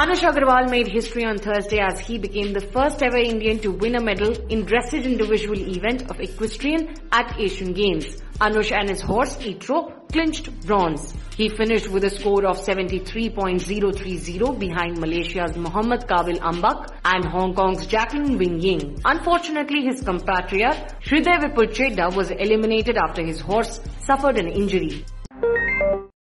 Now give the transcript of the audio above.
Anush Agarwalla made history on Thursday as he became the first ever Indian to win a medal in dressage individual event of equestrian at Asian Games. Anush and his horse Etro clinched bronze. He finished with a score of 73.030 behind Malaysia's Muhammad Qabil Ambak and Hong Kong's Jacqueline Wing Ying. Unfortunately, his compatriot Hriday Vipul was eliminated after his horse suffered an injury.